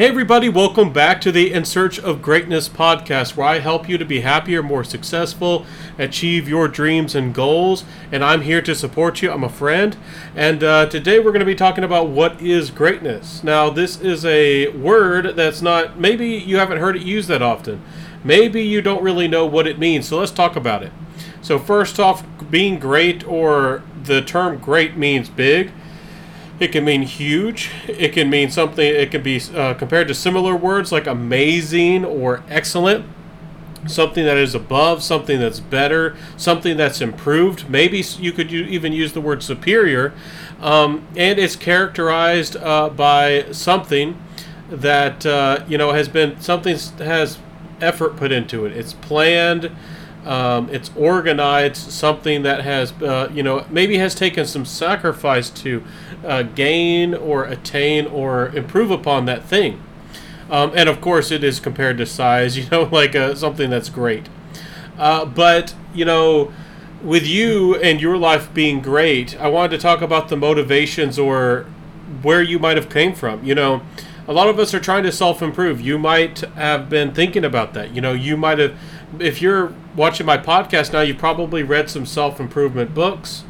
Hey, everybody, welcome back to the In Search of Greatness podcast, where I help you to be happier, more successful, achieve your dreams and goals. And I'm here to support you. I'm a friend. And uh, today we're going to be talking about what is greatness. Now, this is a word that's not, maybe you haven't heard it used that often. Maybe you don't really know what it means. So let's talk about it. So, first off, being great or the term great means big. It can mean huge. It can mean something. It can be uh, compared to similar words like amazing or excellent. Something that is above, something that's better, something that's improved. Maybe you could even use the word superior. Um, and it's characterized uh, by something that uh, you know has been something has effort put into it. It's planned um, it's organized something that has uh, you know maybe has taken some sacrifice to uh, gain or attain or improve upon that thing. Um, and of course it is compared to size you know like uh, something that's great. Uh, but you know with you and your life being great i wanted to talk about the motivations or where you might have came from. You know a lot of us are trying to self-improve. You might have been thinking about that. You know you might have if you're watching my podcast now, you've probably read some self improvement books.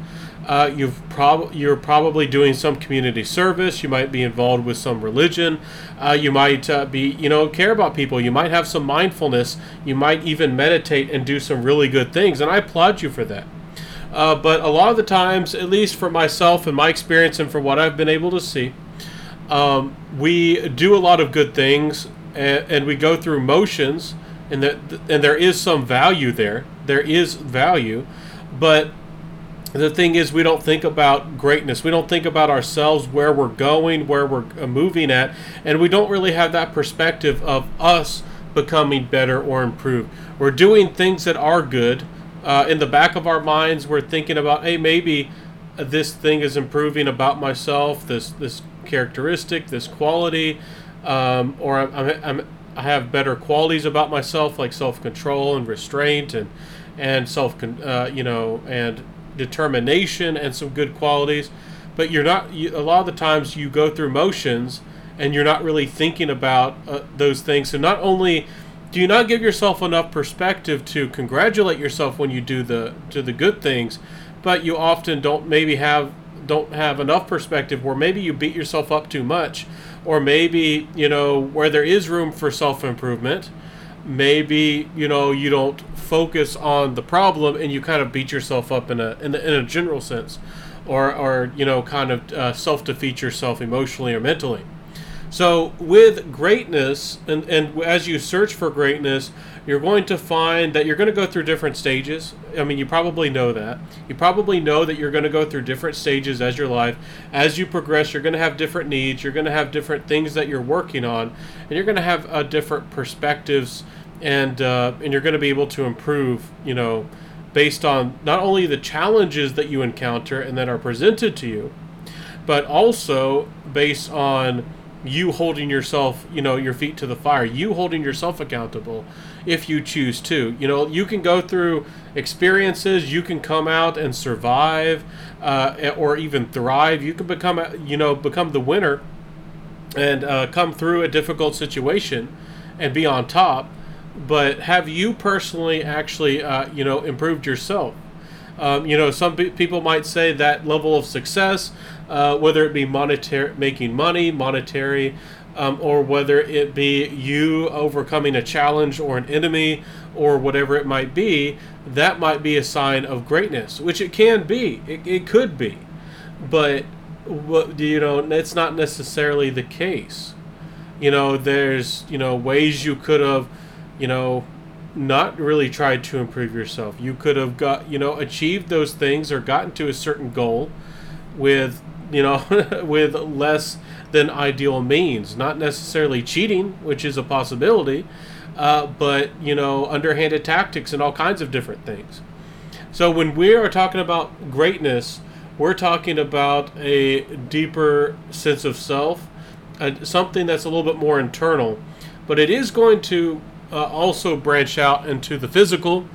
Uh, you've prob- you're probably doing some community service. You might be involved with some religion. Uh, you might uh, be, you know, care about people. You might have some mindfulness. You might even meditate and do some really good things. And I applaud you for that. Uh, but a lot of the times, at least for myself and my experience and for what I've been able to see, um, we do a lot of good things and, and we go through motions and that and there is some value there. There is value, but the thing is we don't think about greatness. We don't think about ourselves where we're going where we're uh, moving at. And we don't really have that perspective of us becoming better or improved. We're doing things that are good uh, in the back of our minds we're thinking about hey maybe this thing is improving about myself this this characteristic this quality um, or I'm, I'm, I'm I have better qualities about myself, like self control and restraint, and and self uh, you know and determination and some good qualities. But you're not. You, a lot of the times you go through motions, and you're not really thinking about uh, those things. So not only do you not give yourself enough perspective to congratulate yourself when you do the to the good things, but you often don't maybe have don't have enough perspective where maybe you beat yourself up too much or maybe you know where there is room for self-improvement maybe you know you don't focus on the problem and you kind of beat yourself up in a in a, in a general sense or or you know kind of uh, self-defeat yourself emotionally or mentally so with greatness and and as you search for greatness you're going to find that you're going to go through different stages. I mean, you probably know that. You probably know that you're going to go through different stages as your life. As you progress, you're going to have different needs. You're going to have different things that you're working on, and you're going to have uh, different perspectives, and uh, and you're going to be able to improve. You know, based on not only the challenges that you encounter and that are presented to you, but also based on you holding yourself, you know, your feet to the fire, you holding yourself accountable if you choose to. You know, you can go through experiences, you can come out and survive uh, or even thrive. You can become, you know, become the winner and uh, come through a difficult situation and be on top. But have you personally actually, uh, you know, improved yourself? Um, you know, some people might say that level of success, uh, whether it be monetary, making money, monetary, um, or whether it be you overcoming a challenge or an enemy or whatever it might be, that might be a sign of greatness, which it can be. It, it could be. But, what, you know, it's not necessarily the case. You know, there's, you know, ways you could have, you know, not really tried to improve yourself. You could have got, you know, achieved those things or gotten to a certain goal with, you know, with less than ideal means. Not necessarily cheating, which is a possibility, uh, but, you know, underhanded tactics and all kinds of different things. So when we are talking about greatness, we're talking about a deeper sense of self, something that's a little bit more internal, but it is going to uh, also branch out into the physical,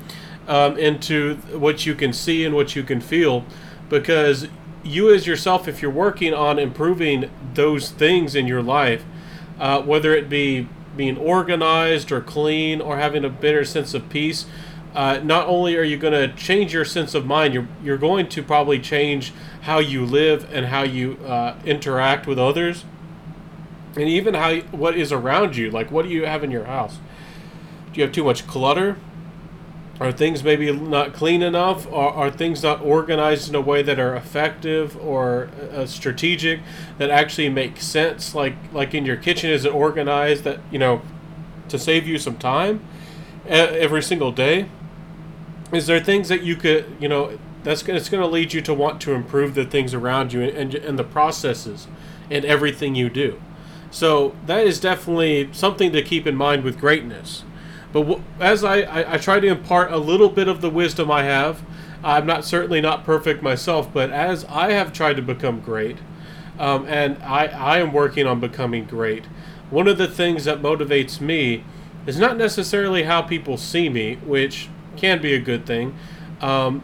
um, into what you can see and what you can feel, because you as yourself, if you're working on improving those things in your life, uh, whether it be being organized or clean or having a better sense of peace. Uh, not only are you going to change your sense of mind, you're, you're going to probably change how you live and how you uh, interact with others, and even how what is around you. Like, what do you have in your house? Do you have too much clutter? Are things maybe not clean enough? Are, are things not organized in a way that are effective or uh, strategic that actually make sense? Like like in your kitchen, is it organized that you know to save you some time every single day? Is there things that you could you know that's it's going to lead you to want to improve the things around you and, and, and the processes and everything you do. So that is definitely something to keep in mind with greatness. But w- as I, I, I, try to impart a little bit of the wisdom I have, I'm not certainly not perfect myself, but as I have tried to become great, um, and I, I am working on becoming great, one of the things that motivates me is not necessarily how people see me, which can be a good thing, um,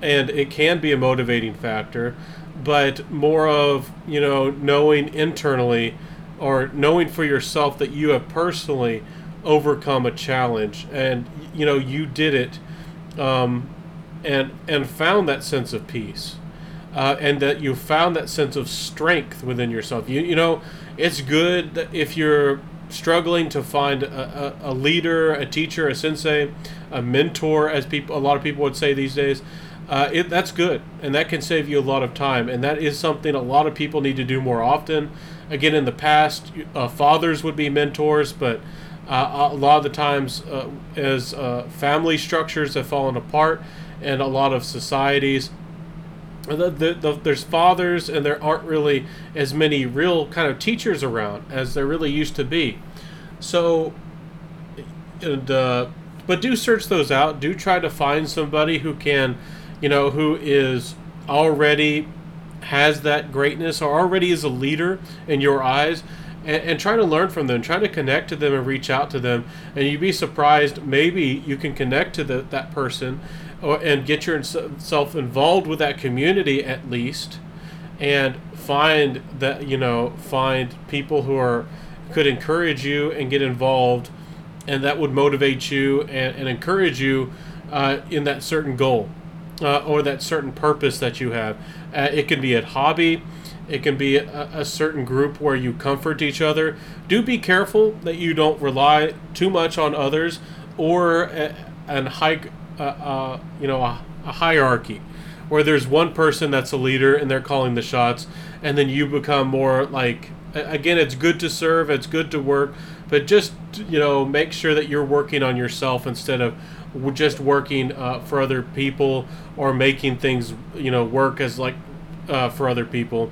and it can be a motivating factor, but more of, you know, knowing internally or knowing for yourself that you have personally overcome a challenge and you know you did it um, and and found that sense of peace uh, and that you found that sense of strength within yourself. You, you know it's good if you're struggling to find a, a, a leader a teacher a sensei a mentor as people a lot of people would say these days uh, it, that's good and that can save you a lot of time and that is something a lot of people need to do more often. Again in the past uh, fathers would be mentors but uh, a lot of the times, uh, as uh, family structures have fallen apart, and a lot of societies, the, the, the, there's fathers, and there aren't really as many real kind of teachers around as there really used to be. So, and uh, but do search those out. Do try to find somebody who can, you know, who is already has that greatness or already is a leader in your eyes and, and trying to learn from them, trying to connect to them and reach out to them. And you'd be surprised, maybe you can connect to the, that person or, and get yourself involved with that community at least and find that, you know, find people who are could encourage you and get involved and that would motivate you and, and encourage you uh, in that certain goal uh, or that certain purpose that you have. Uh, it can be a hobby, it can be a, a, certain group where you comfort each other. Do be careful that you don't rely too much on others or a, an high, uh, uh, you know, a, a hierarchy where there's one person that's a leader and they're calling the shots, and then you become more like. Again, it's good to serve, it's good to work, but just you know, make sure that you're working on yourself instead of just working uh, for other people or making things you know work as like uh, for other people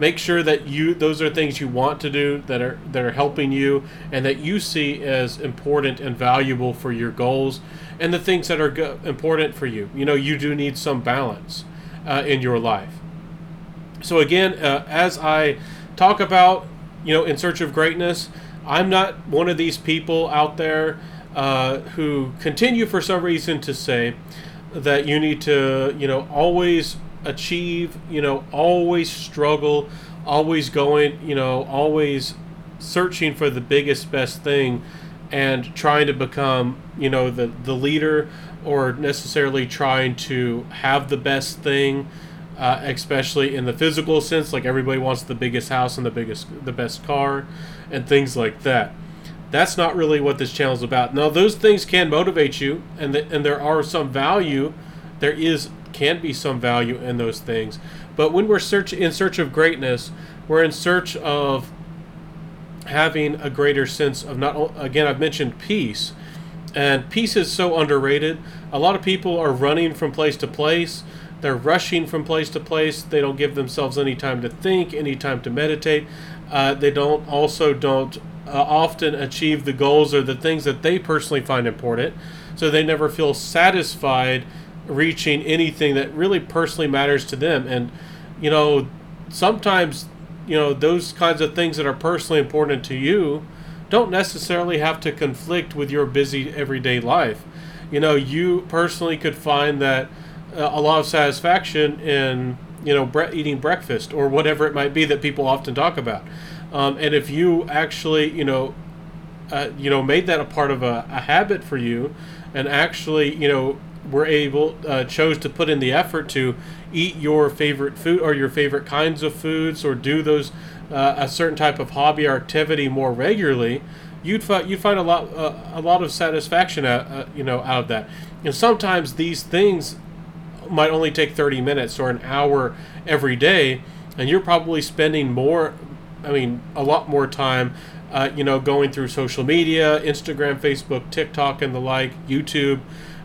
make sure that you those are things you want to do that are that are helping you and that you see as important and valuable for your goals and the things that are go- important for you. You know you do need some balance uh, in your life. So again uh, as i talk about you know in search of greatness i'm not one of these people out there uh, who continue for some reason to say that you need to you know always achieve, you know, always struggle, always going, you know, always searching for the biggest, best thing and trying to become, you know, the, the leader or necessarily trying to have the best thing. Uh, especially in the physical sense, like everybody wants the biggest house and the biggest, the best car, and things like that. That's not really what this channel is about. Now, those things can motivate you, and the, and there are some value. There is can be some value in those things. But when we're search in search of greatness, we're in search of having a greater sense of not again I've mentioned peace. And peace is so underrated. A lot of people are running from place to place. They're rushing from place to place. They don't give themselves any time to think, any time to meditate. Uh, they don't also don't uh, often achieve the goals or the things that they personally find important. So they never feel satisfied reaching anything that really personally matters to them. And, you know, sometimes, you know, those kinds of things that are personally important to you don't necessarily have to conflict with your busy everyday life. You know, you personally could find that uh, a lot of satisfaction in, you know, bre- eating breakfast or whatever it might be that people often talk about. Um, and if you actually, you know, uh, you know, made that a part of a, a habit for you, and actually, you know, were able uh, chose to put in the effort to eat your favorite food or your favorite kinds of foods or do those uh, a certain type of hobby or activity more regularly, you'd find you'd find a lot uh, a lot of satisfaction out, uh, you know out of that. And sometimes these things might only take 30 minutes or an hour every day, and you're probably spending more, I mean, a lot more time, uh, you know, going through social media, Instagram, Facebook, TikTok, and the like, YouTube,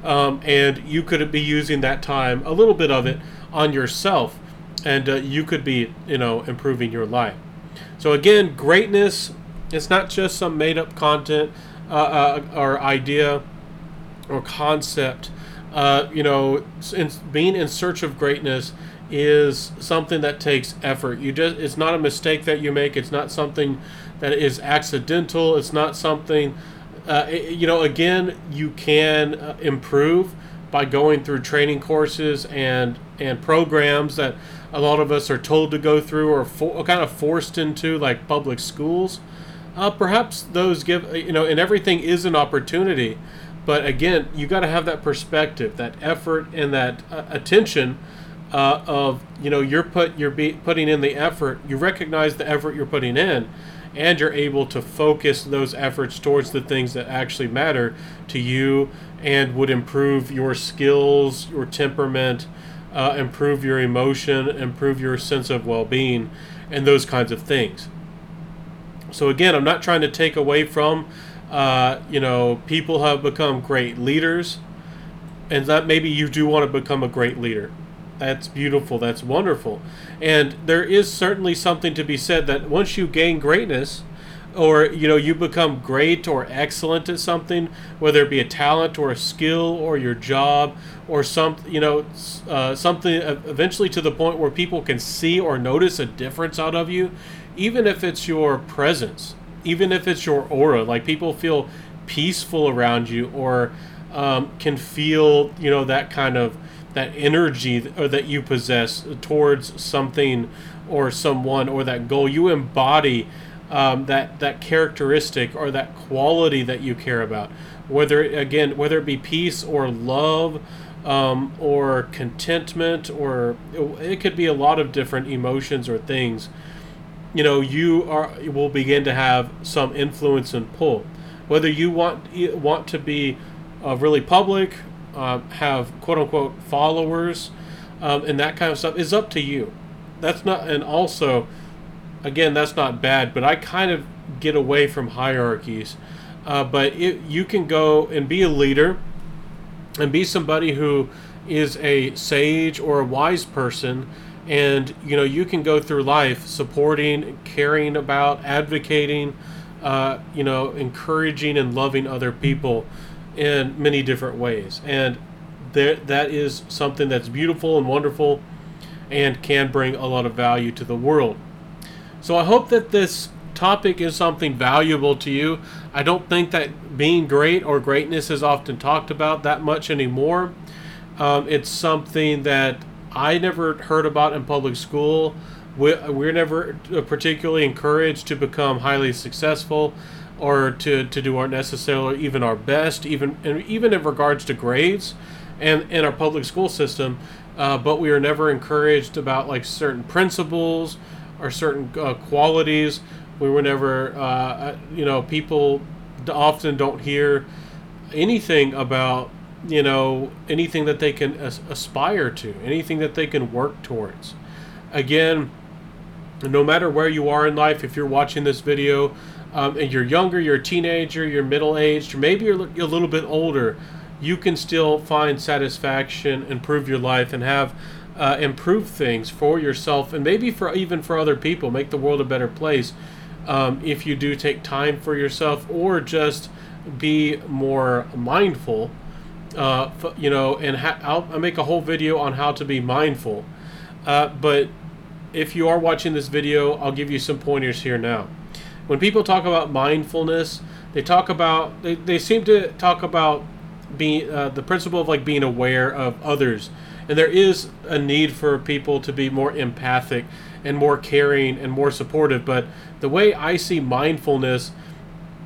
um, and you could be using that time, a little bit of it, on yourself, and uh, you could be, you know, improving your life. So again, greatness. It's not just some made-up content uh, uh, or idea or concept. Uh, you know, in, being in search of greatness is something that takes effort. You just it's not a mistake that you make. It's not something that is accidental. It's not something uh, you know. Again, you can uh, improve by going through training courses and and programs that a lot of us are told to go through or for, kind of forced into, like public schools. Uh, perhaps those give you know, and everything is an opportunity but again, you got to have that perspective, that effort, and that uh, attention uh, of you know you're put you're be, putting in the effort. You recognize the effort you're putting in, and you're able to focus those efforts towards the things that actually matter to you and would improve your skills, your temperament, uh, improve your emotion, improve your sense of well-being, and those kinds of things. So again, I'm not trying to take away from uh, you know, people have become great leaders, and that maybe you do want to become a great leader. That's beautiful. That's wonderful. And there is certainly something to be said that once you gain greatness, or you know you become great or excellent at something whether it be a talent or a skill or your job or some you know uh, something eventually to the point where people can see or notice a difference out of you even if it's your presence even if it's your aura, like people feel peaceful around you or um, can feel, you know, that kind of that energy or that you possess towards something or someone or that goal. You embody um, that that characteristic or that quality that you care about. Whether again, whether it be peace or love. Um, or contentment, or it could be a lot of different emotions or things you know you are will begin to have some influence and pull whether you want want to be uh, really public uh, have quote unquote followers um, and that kind of stuff is up to you. That's not and also again that's not bad but i kind of get away from hierarchies. Uh, but it, you can go and be a leader and be somebody who is a sage or a wise person and you know you can go through life supporting caring about advocating uh, you know encouraging and loving other people in many different ways. And there, that is something that's beautiful and wonderful and can bring a lot of value to the world. So i hope that this topic is something valuable to you. I don't think that being great or greatness is often talked about that much anymore. Um, it's something that I never heard about in public school. We, we're never particularly encouraged to become highly successful or to, to do our necessarily even our best, even and even in regards to grades and in our public school system. Uh, but we are never encouraged about like certain principles or certain uh, qualities. We were never, uh, uh you know, people often don't hear anything about you know anything that they can as- aspire to anything that they can work towards again no matter where you are in life if you're watching this video um, and you're younger you're a teenager you're middle aged maybe you're a little bit older you can still find satisfaction improve your life and have uh, improve things for yourself and maybe for even for other people make the world a better place um, if you do take time for yourself or just be more mindful uh, you know, and ha- I'll, I'll, make a whole video on how to be mindful. Uh, but if you are watching this video, I'll give you some pointers here now. When people talk about mindfulness, they talk about they, they seem to talk about being uh, the principle of like being aware of others, and there is a need for people to be more empathic and more caring and more supportive. But the way I see mindfulness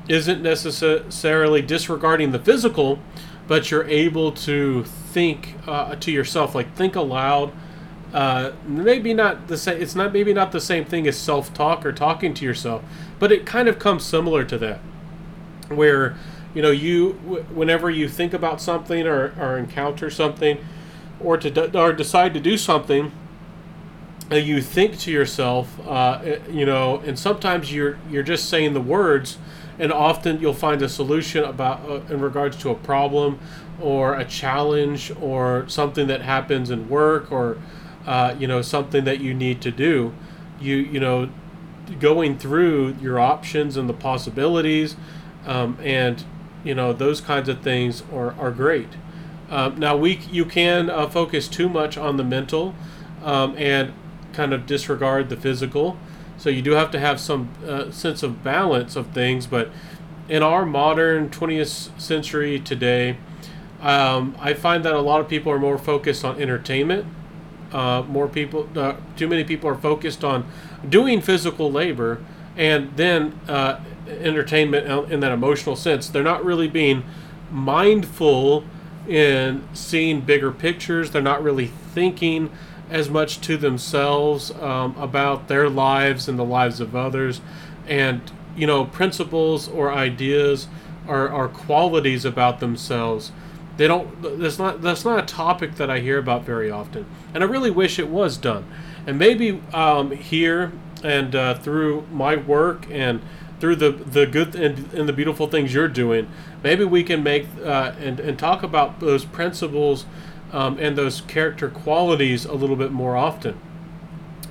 isn't necessarily disregarding the physical, but you're able to think uh, to yourself, like think aloud. Uh, maybe not the same. It's not maybe not the same thing as self-talk or talking to yourself, but it kind of comes similar to that, where you know you whenever you think about something or, or encounter something, or to or decide to do something, uh, you think to yourself, uh, eh, you know, and sometimes you're you're just saying the words and often you'll find a solution about uh, in regards to a problem or a challenge or something that happens in work or uh, you know something that you need to do. You you know going through your options and the possibilities um, and you know those kinds of things are, are great um, now we you can uh, focus too much on the mental um, and kind of disregard the physical so you do have to have some uh, sense of balance of things. But in our modern 20th century today, um, I find that a lot of people are more focused on entertainment. Uh, more people, uh, too many people are focused on doing physical labor and then uh, entertainment in that emotional sense. They're not really being mindful in seeing bigger pictures. They're not really thinking as much to themselves um, about their lives and the lives of others. And, you know, principles or ideas are, are qualities about themselves. They don't, that's not, that's not a topic that I hear about very often. And I really wish it was done. And maybe um, here and uh, through my work and through the, the good and, and the beautiful things you're doing, maybe we can make uh, and, and talk about those principles um, and those character qualities a little bit more often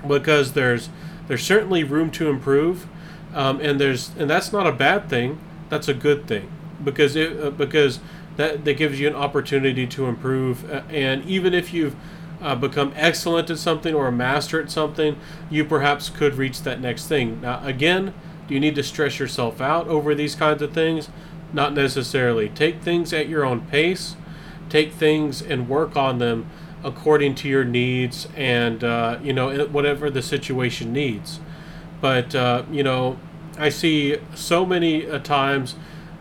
because there's there's certainly room to improve um, and there's and that's not a bad thing that's a good thing because it uh, because that that gives you an opportunity to improve uh, and even if you've uh, become excellent at something or a master at something you perhaps could reach that next thing. Now again do you need to stress yourself out over these kinds of things? Not necessarily. Take things at your own pace. Take things and work on them according to your needs and uh, you know whatever the situation needs. But uh, you know i see so many uh,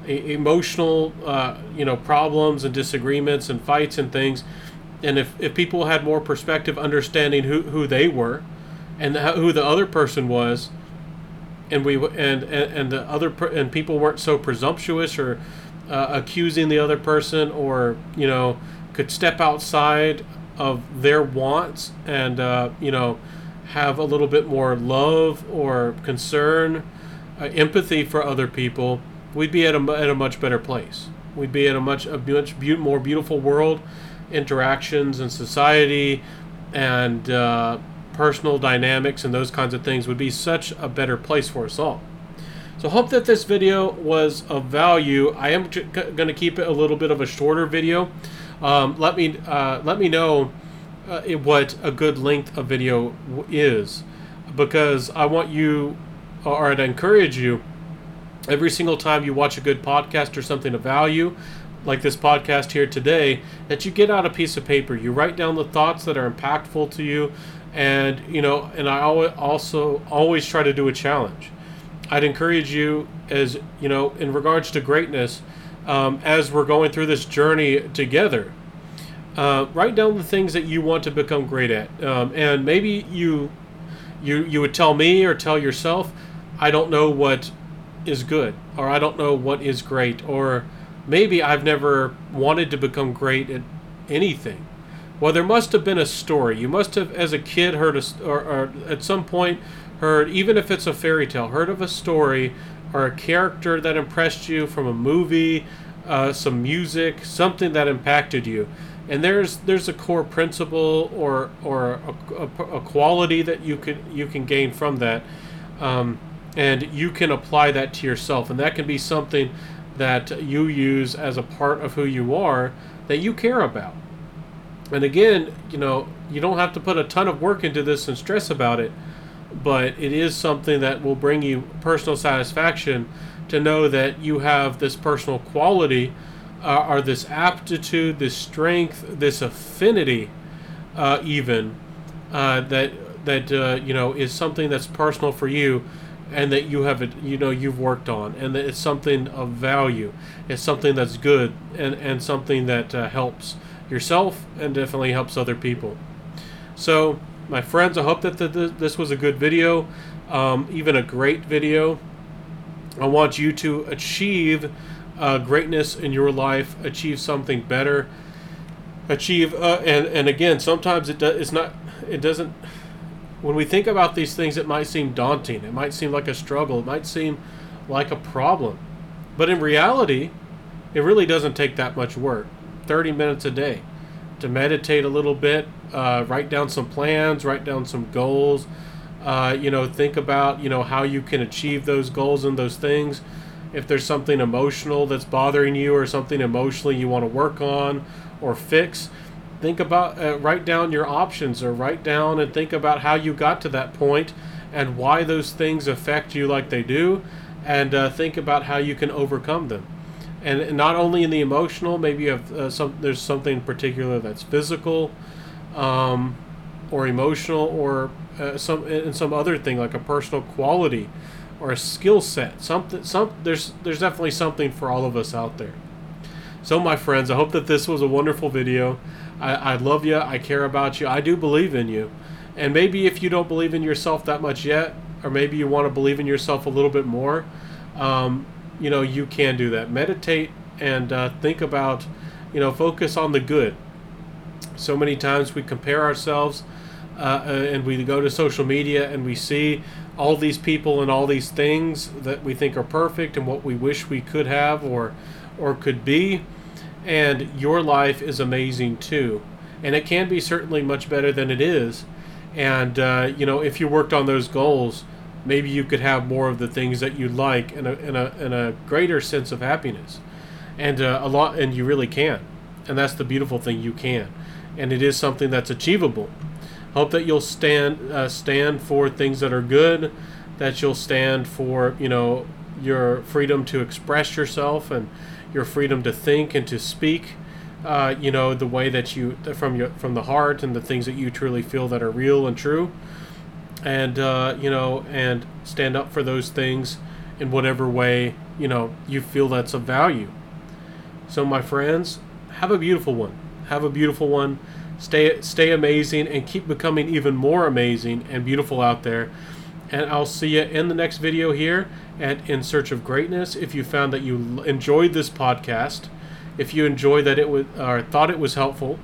emotional uh, you know problems and disagreements and fights and things. And if, if people had more perspective understanding who, who they were and the, who the other person was and we and, and, and the other and people weren't so presumptuous or uh, accusing the other person or you know could step outside of their wants and uh, you know have a little bit more love or concern uh, empathy for other people we'd be at a, at a much better place we'd be at a much a much be- more beautiful world interactions and society and uh, personal dynamics and those kinds of things would be such a better place for us all so hope that this video was of value. I am going to keep it a little bit of a shorter video. Um, let me uh, let me know uh, what a good length of video is, because I want you, or I'd encourage you, every single time you watch a good podcast or something of value, like this podcast here today, that you get out a piece of paper, you write down the thoughts that are impactful to you, and you know, and I always also always try to do a challenge. I'd encourage you, as you know, in regards to greatness, um, as we're going through this journey together, uh, write down the things that you want to become great at, um, and maybe you, you, you would tell me or tell yourself, I don't know what is good, or I don't know what is great, or maybe I've never wanted to become great at anything. Well, there must have been a story. You must have, as a kid, heard a, or, or at some point, heard, even if it's a fairy tale, heard of a story or a character that impressed you from a movie, uh, some music, something that impacted you. And there's there's a core principle or or a, a, a quality that you can you can gain from that, um, and you can apply that to yourself, and that can be something that you use as a part of who you are that you care about. And again, you know, you don't have to put a ton of work into this and stress about it but it is something that will bring you personal satisfaction to know that you have this personal quality uh, or this aptitude, this strength, this affinity, uh, even uh, that that uh, you know is something that's personal for you and that you have it you know you've worked on and that it's something of value. It's something that's good and and something that uh, helps yourself and definitely helps other people. So my friends i hope that the, this was a good video um, even a great video. I want you to achieve uh, greatness in your life achieve something better achieve uh, and and again sometimes it does it's not it doesn't when we think about these things, it might seem daunting. It might seem like a struggle. It might seem like a problem. But in reality, it really doesn't take that much work 30 minutes a day to meditate a little bit, uh, write down some plans, write down some goals. Uh, you know, think about you know how you can achieve those goals and those things. If there's something emotional that's bothering you, or something emotionally you want to work on or fix, think about uh, write down your options or write down and think about how you got to that point and why those things affect you like they do and uh, think about how you can overcome them. And not only in the emotional maybe you have uh, some there's something particular that's physical um, or emotional or uh, some in some other thing like a personal quality or a skill set. Something some there's there's definitely something for all of us out there. So my friends i hope that this was a wonderful video I, I love you. I care about you. I do believe in you. And maybe if you don't believe in yourself that much yet, or maybe you want to believe in yourself a little bit more, um, you know, you can do that. Meditate and uh, think about, you know, focus on the good. So many times we compare ourselves uh, uh and we go to social media and we see all these people and all these things that we think are perfect and what we wish we could have or or could be and your life is amazing too. And it can be certainly much better than it is. And, uh, you know, if you worked on those goals, maybe you could have more of the things that you like and a, and a, and a greater sense of happiness. And uh, a lot, and you really can. And that's the beautiful thing, you can. And it is something that's achievable. Hope that you'll stand uh, stand for things that are good, that you'll stand for, you know, your freedom to express yourself and your freedom to think and to speak. Uh, you know the way that you from your from the heart and the things that you truly feel that are real and true, and uh, you know and stand up for those things in whatever way you know you feel that's of value. So my friends, have a beautiful one. Have a beautiful one. Stay stay amazing and keep becoming even more amazing and beautiful out there and I'll see you in the next video here at In Search of Greatness. If you found that you enjoyed this podcast, if you enjoyed that it was or thought it was helpful,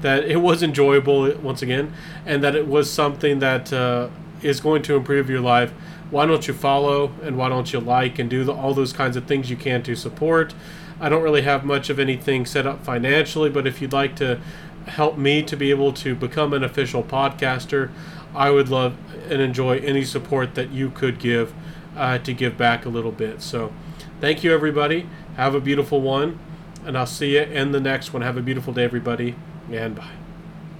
that it was enjoyable once again, and that it was something that uh, is going to improve your life, why don't you follow and why don't you like and do the, all those kinds of things you can to support? I don't really have much of anything set up financially, but if you'd like to help me to be able to become an official podcaster, I would love and enjoy any support that you could give uh, to give back a little bit. So, thank you, everybody. Have a beautiful one, and I'll see you in the next one. Have a beautiful day, everybody, and bye.